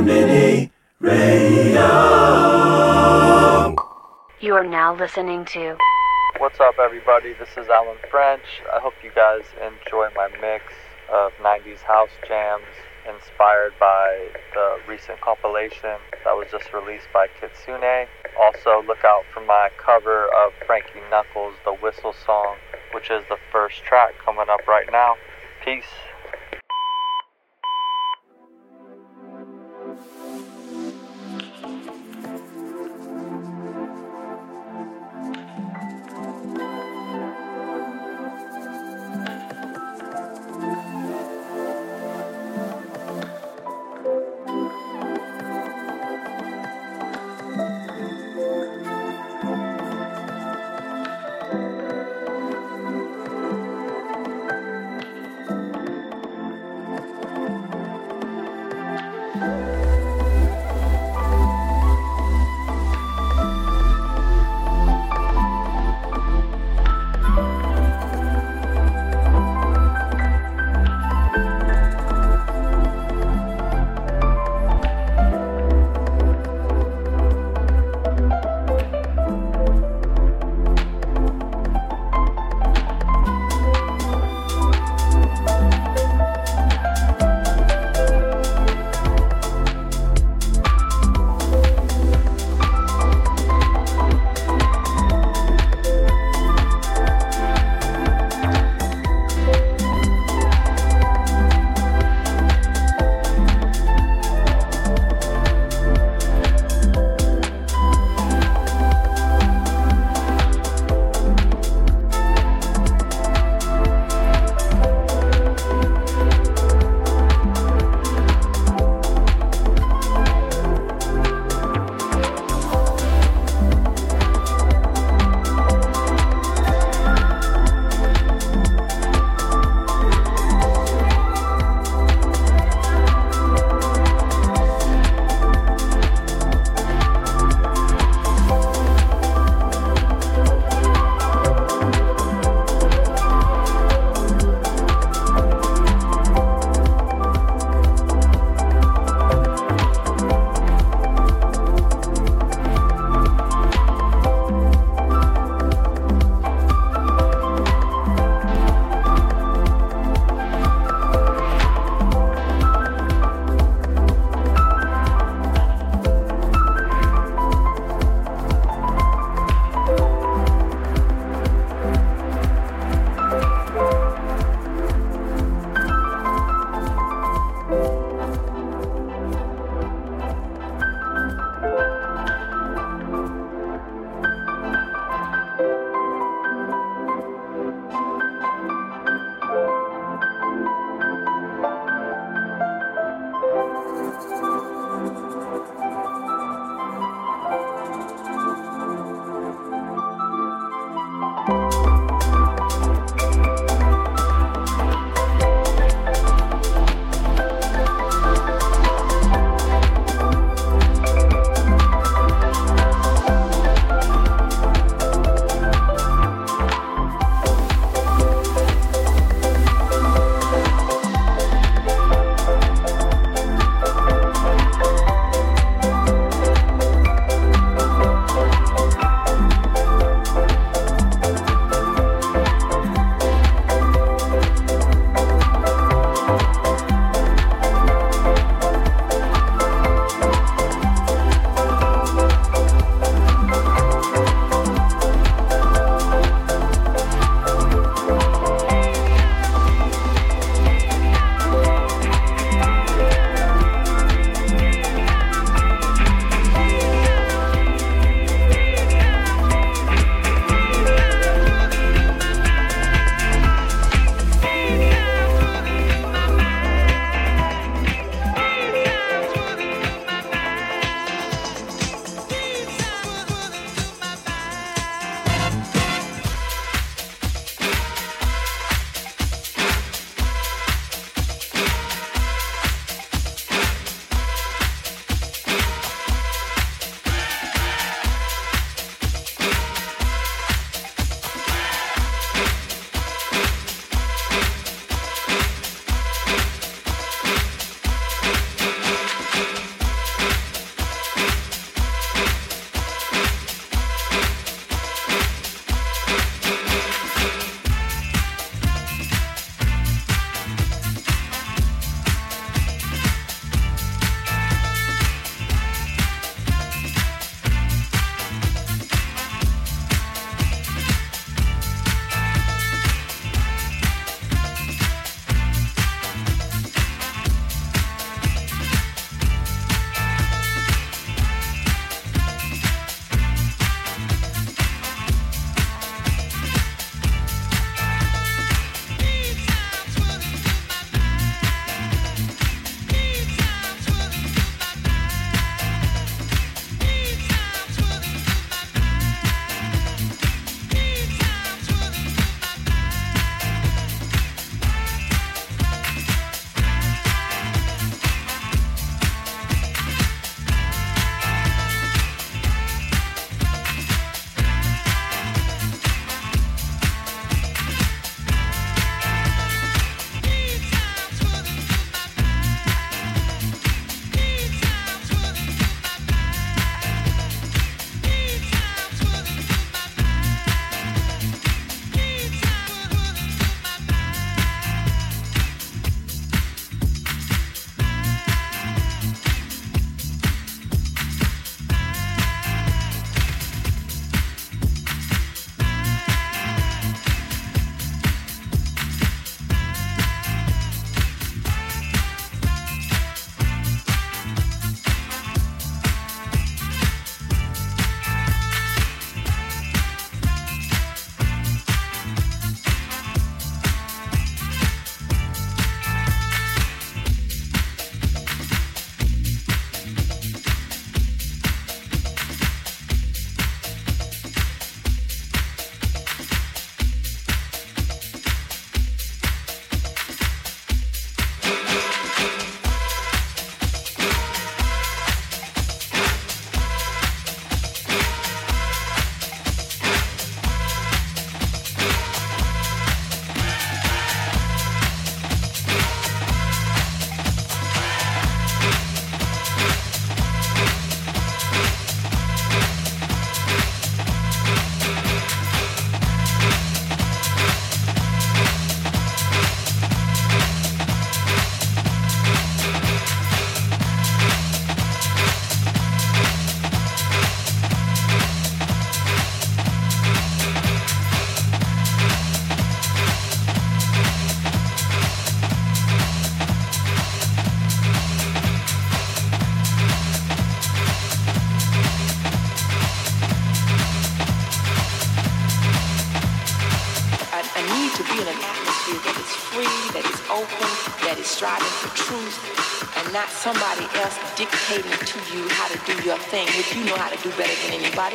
Mini Radio. You are now listening to What's up, everybody? This is Allen French. I hope you guys enjoy my mix of 90s house jams inspired by the recent compilation that was just released by Kitsuné. Also, look out for my cover of Frankie Knuckles' The Whistle Song, which is the first track coming up right now. Peace.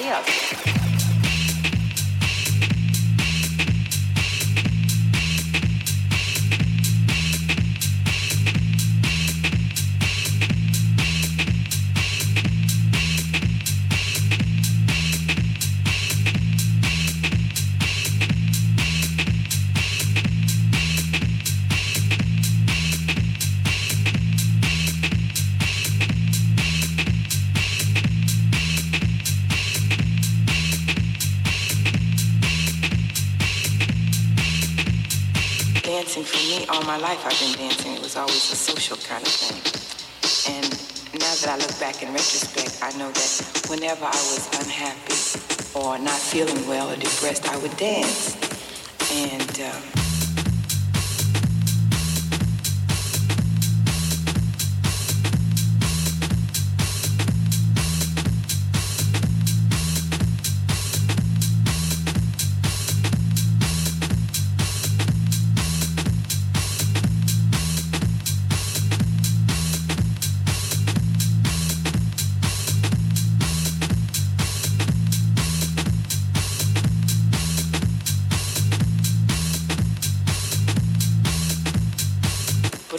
Than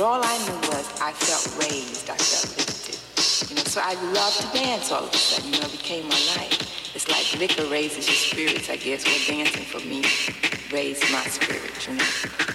all I knew was I felt raised, I felt lifted. You know, so I loved to dance all of a sudden, you know, it became my life. It's like liquor raises your spirits, I guess. Well, dancing for me raised my spirit, you know.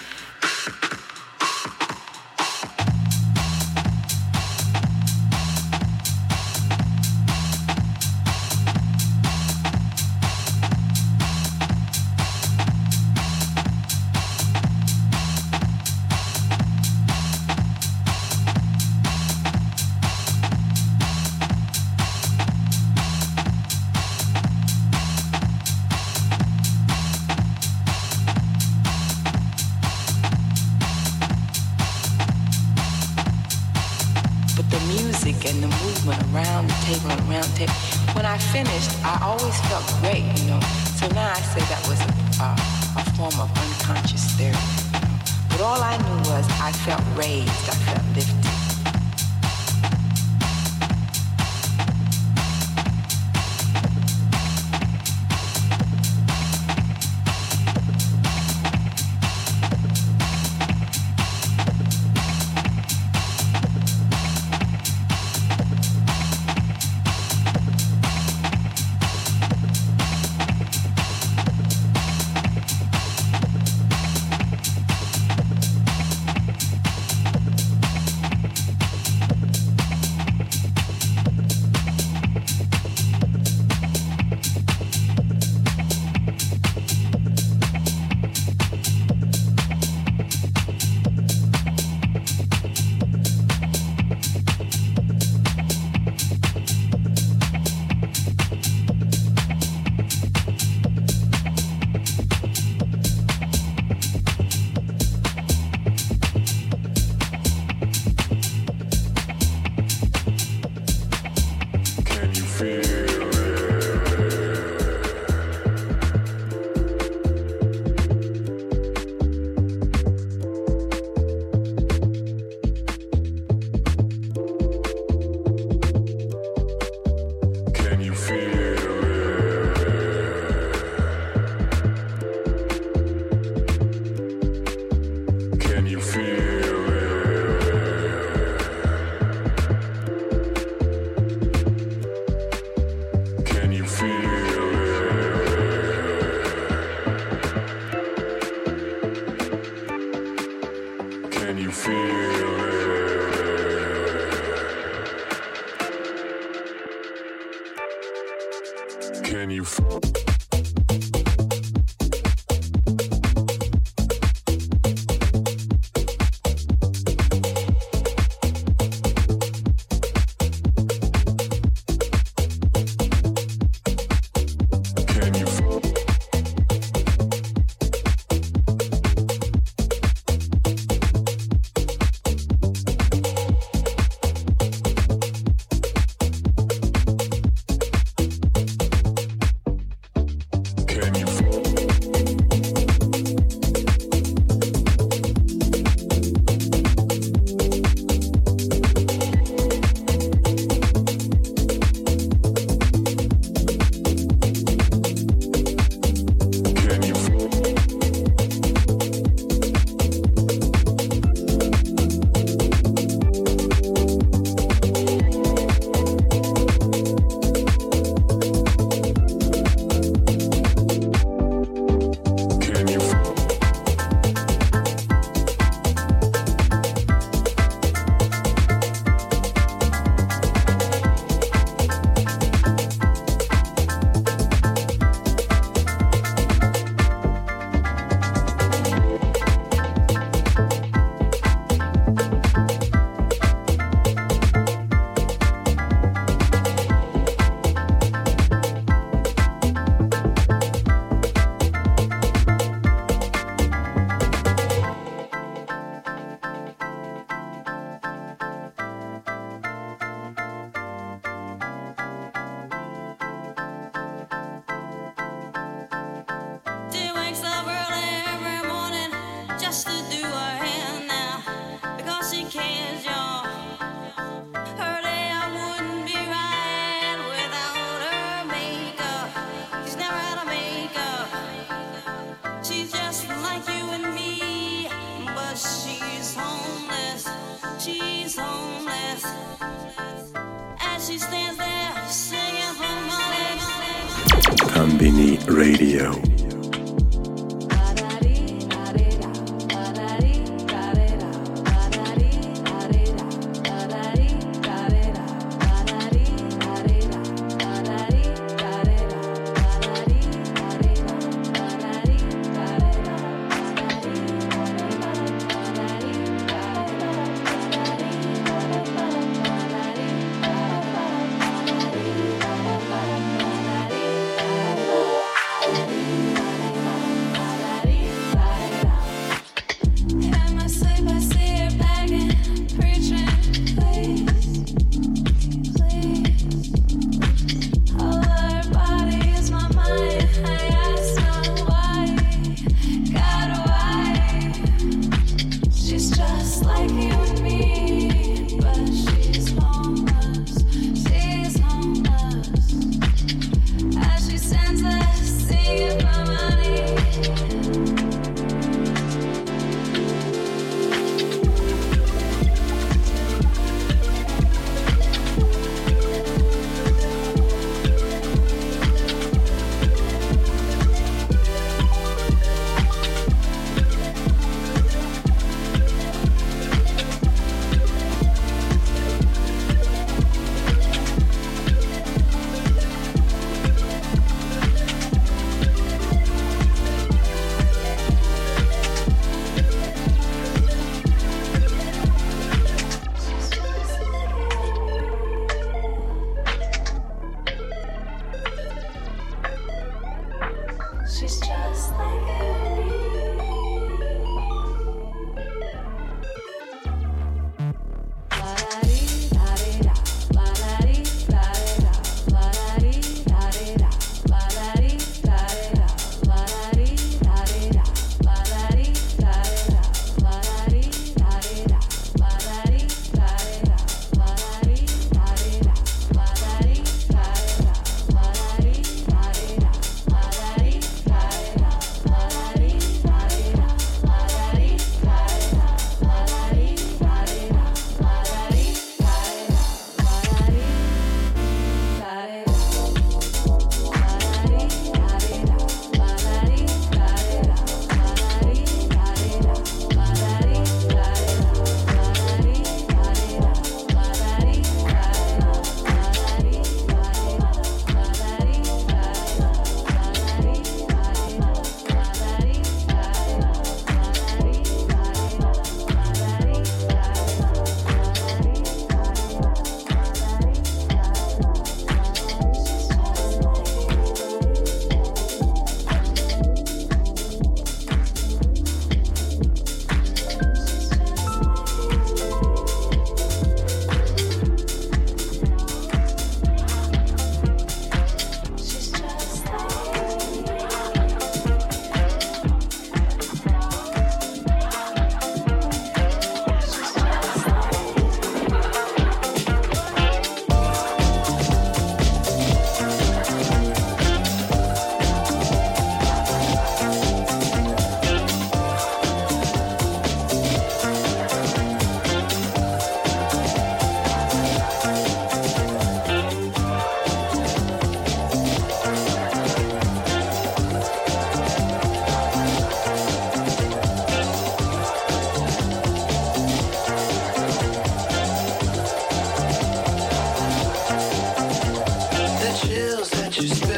just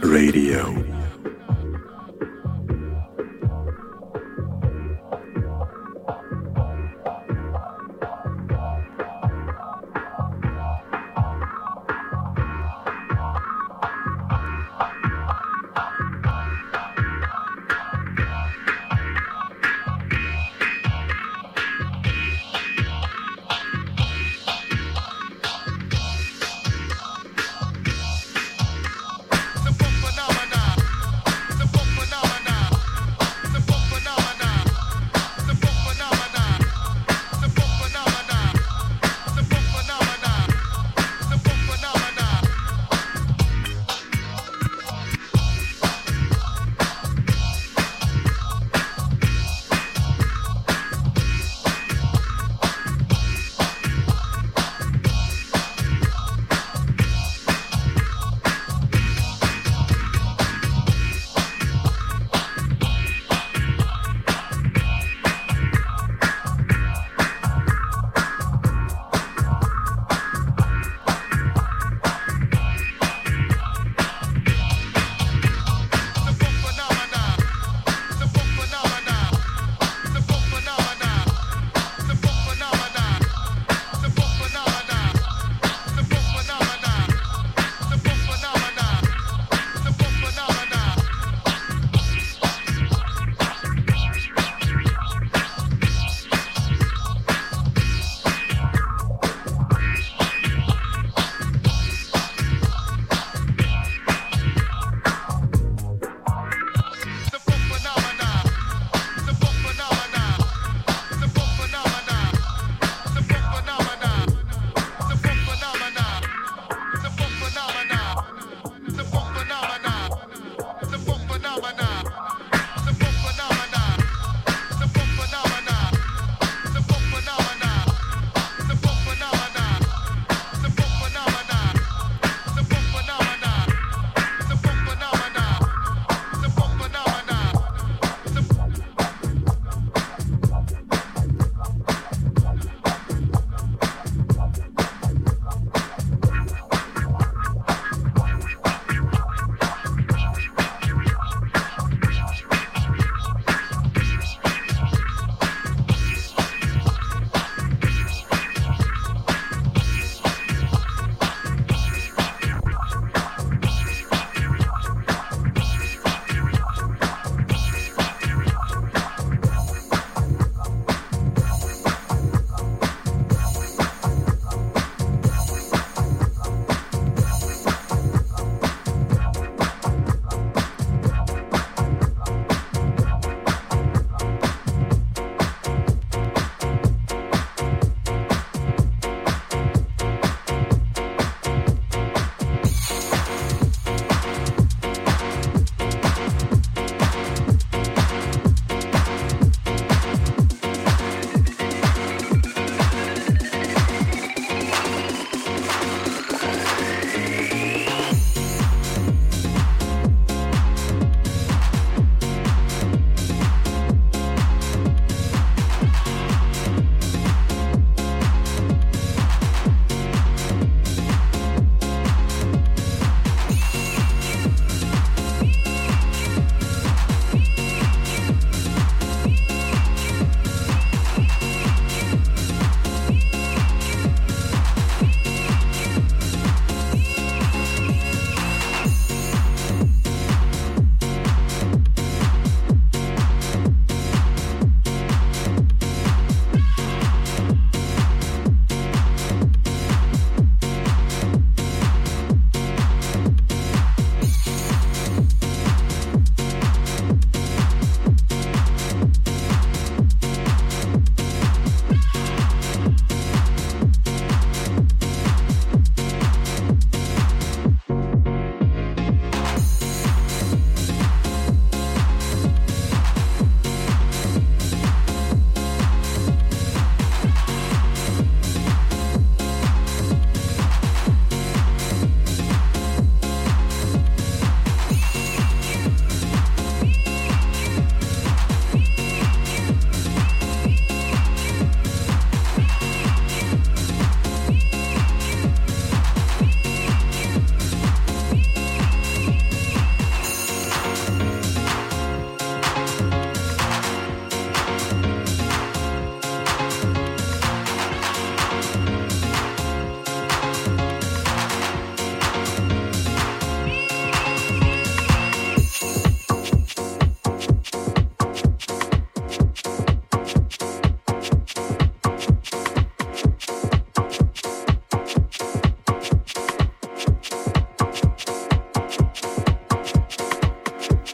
Radio.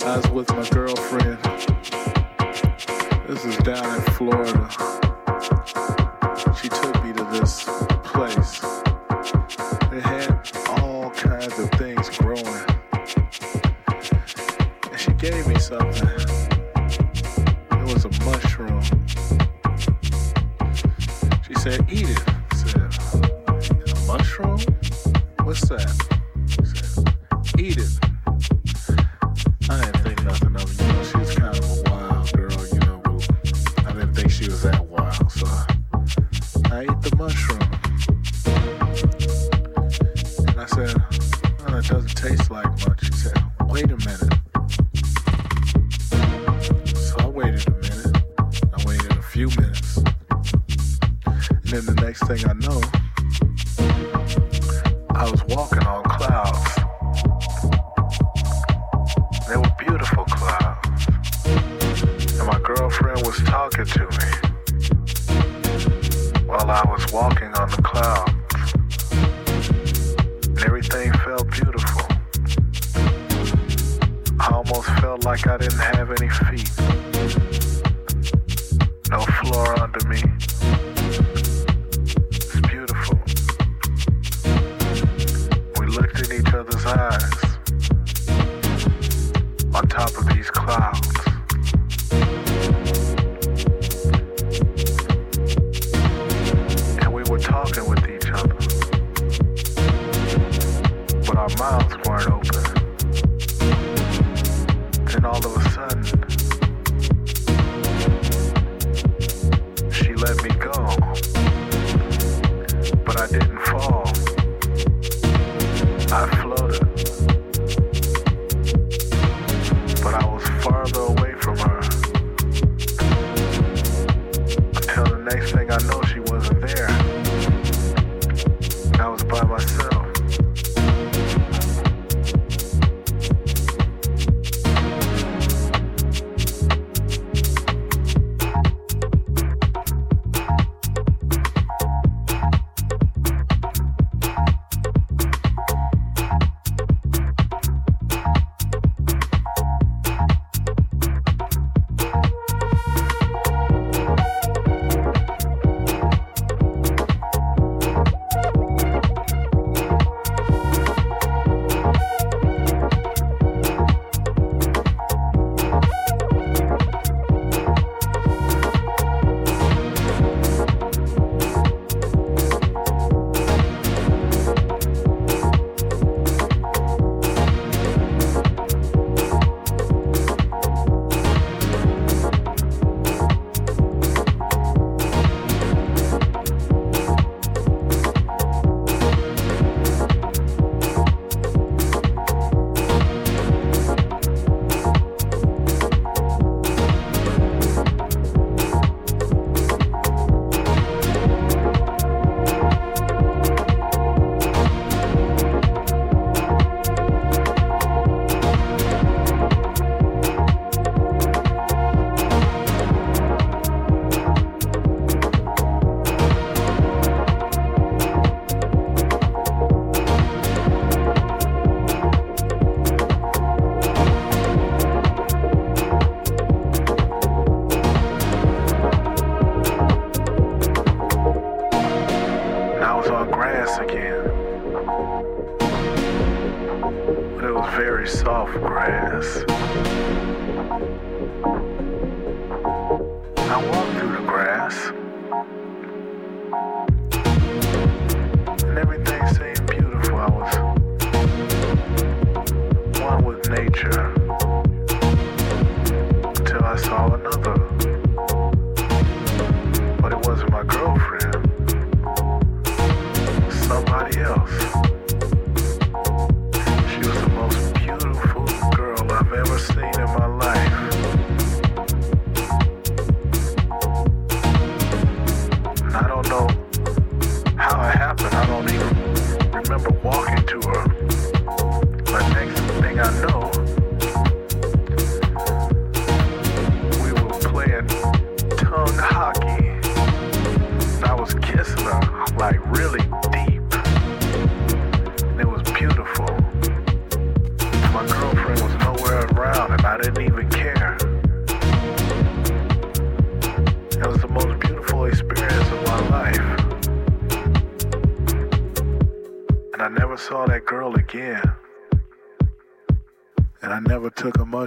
I was with my girlfriend. This is down in Florida.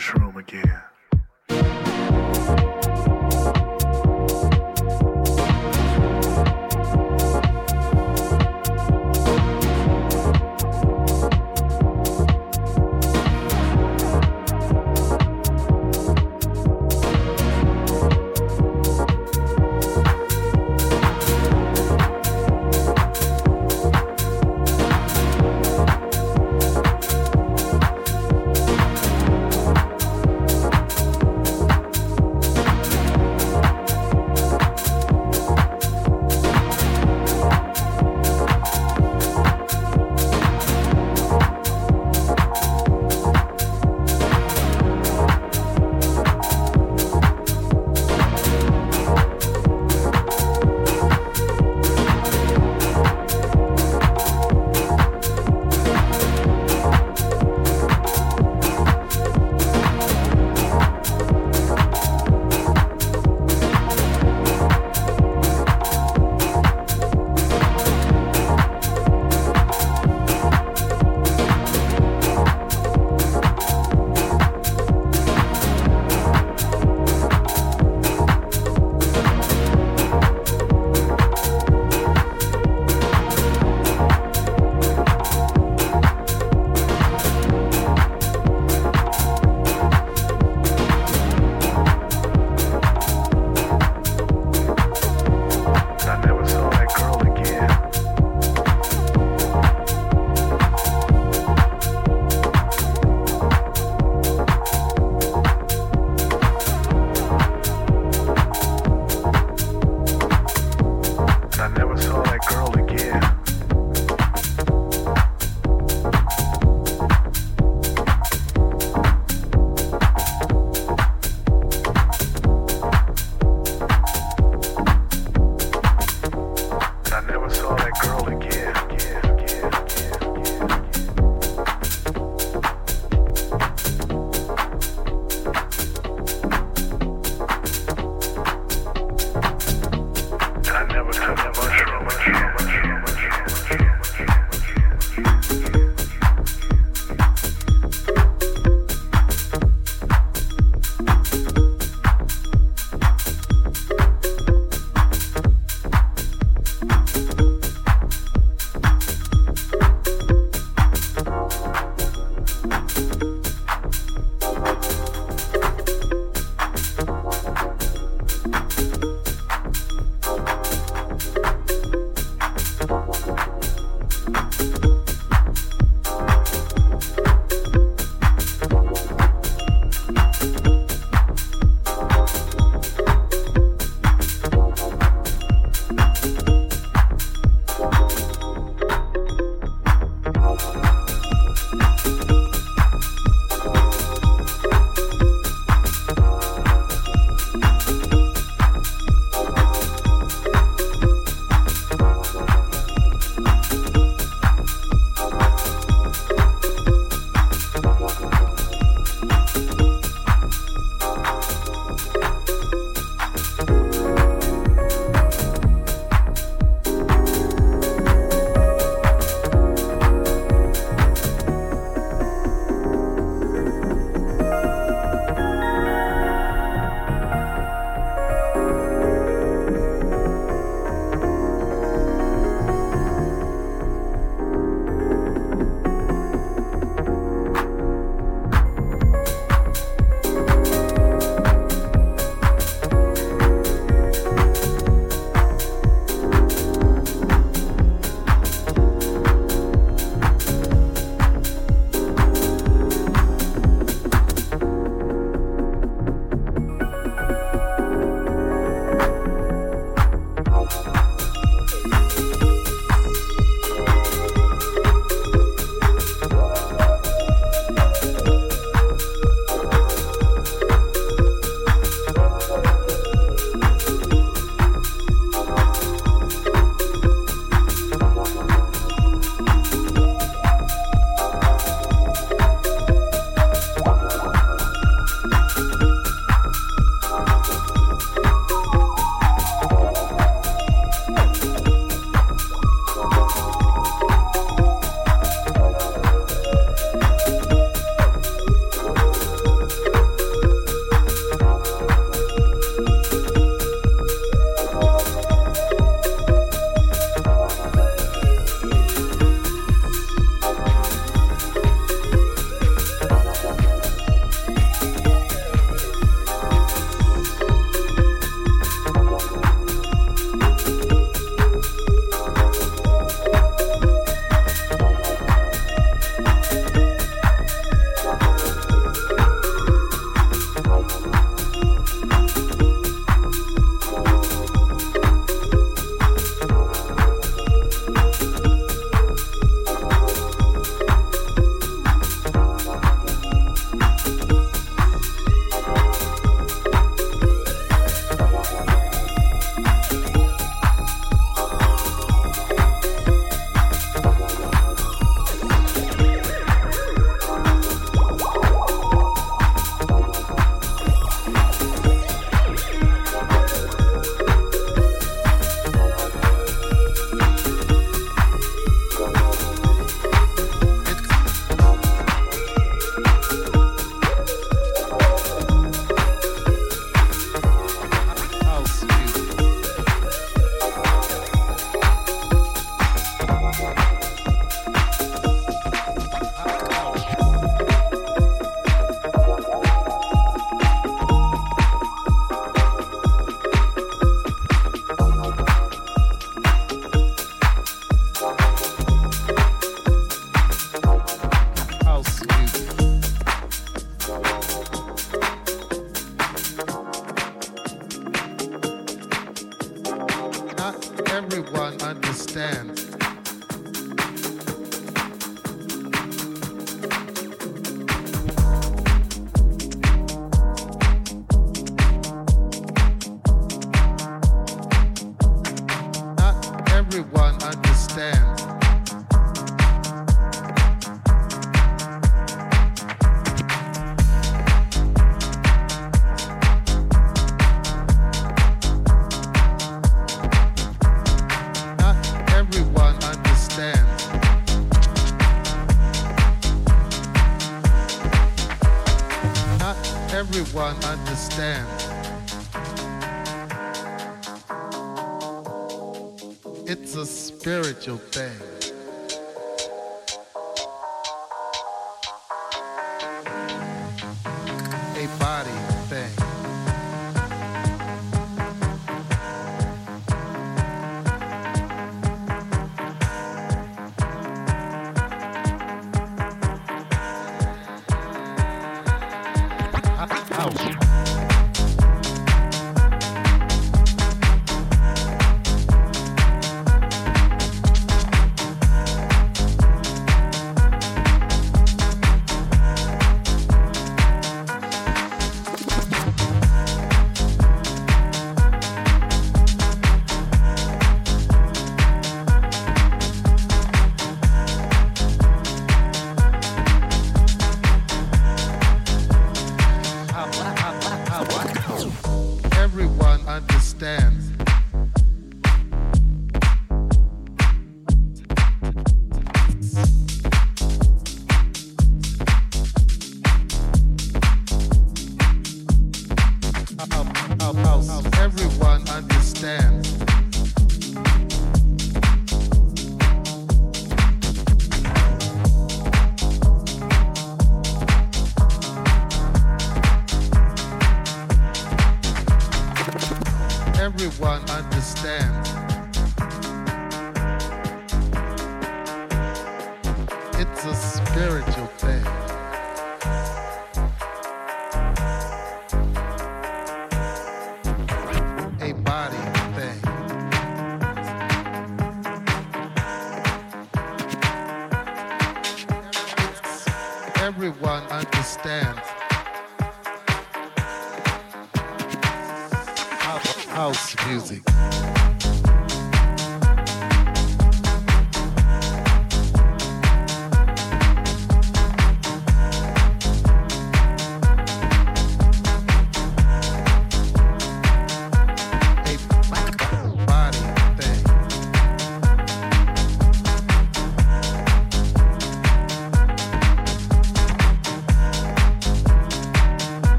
Mushroom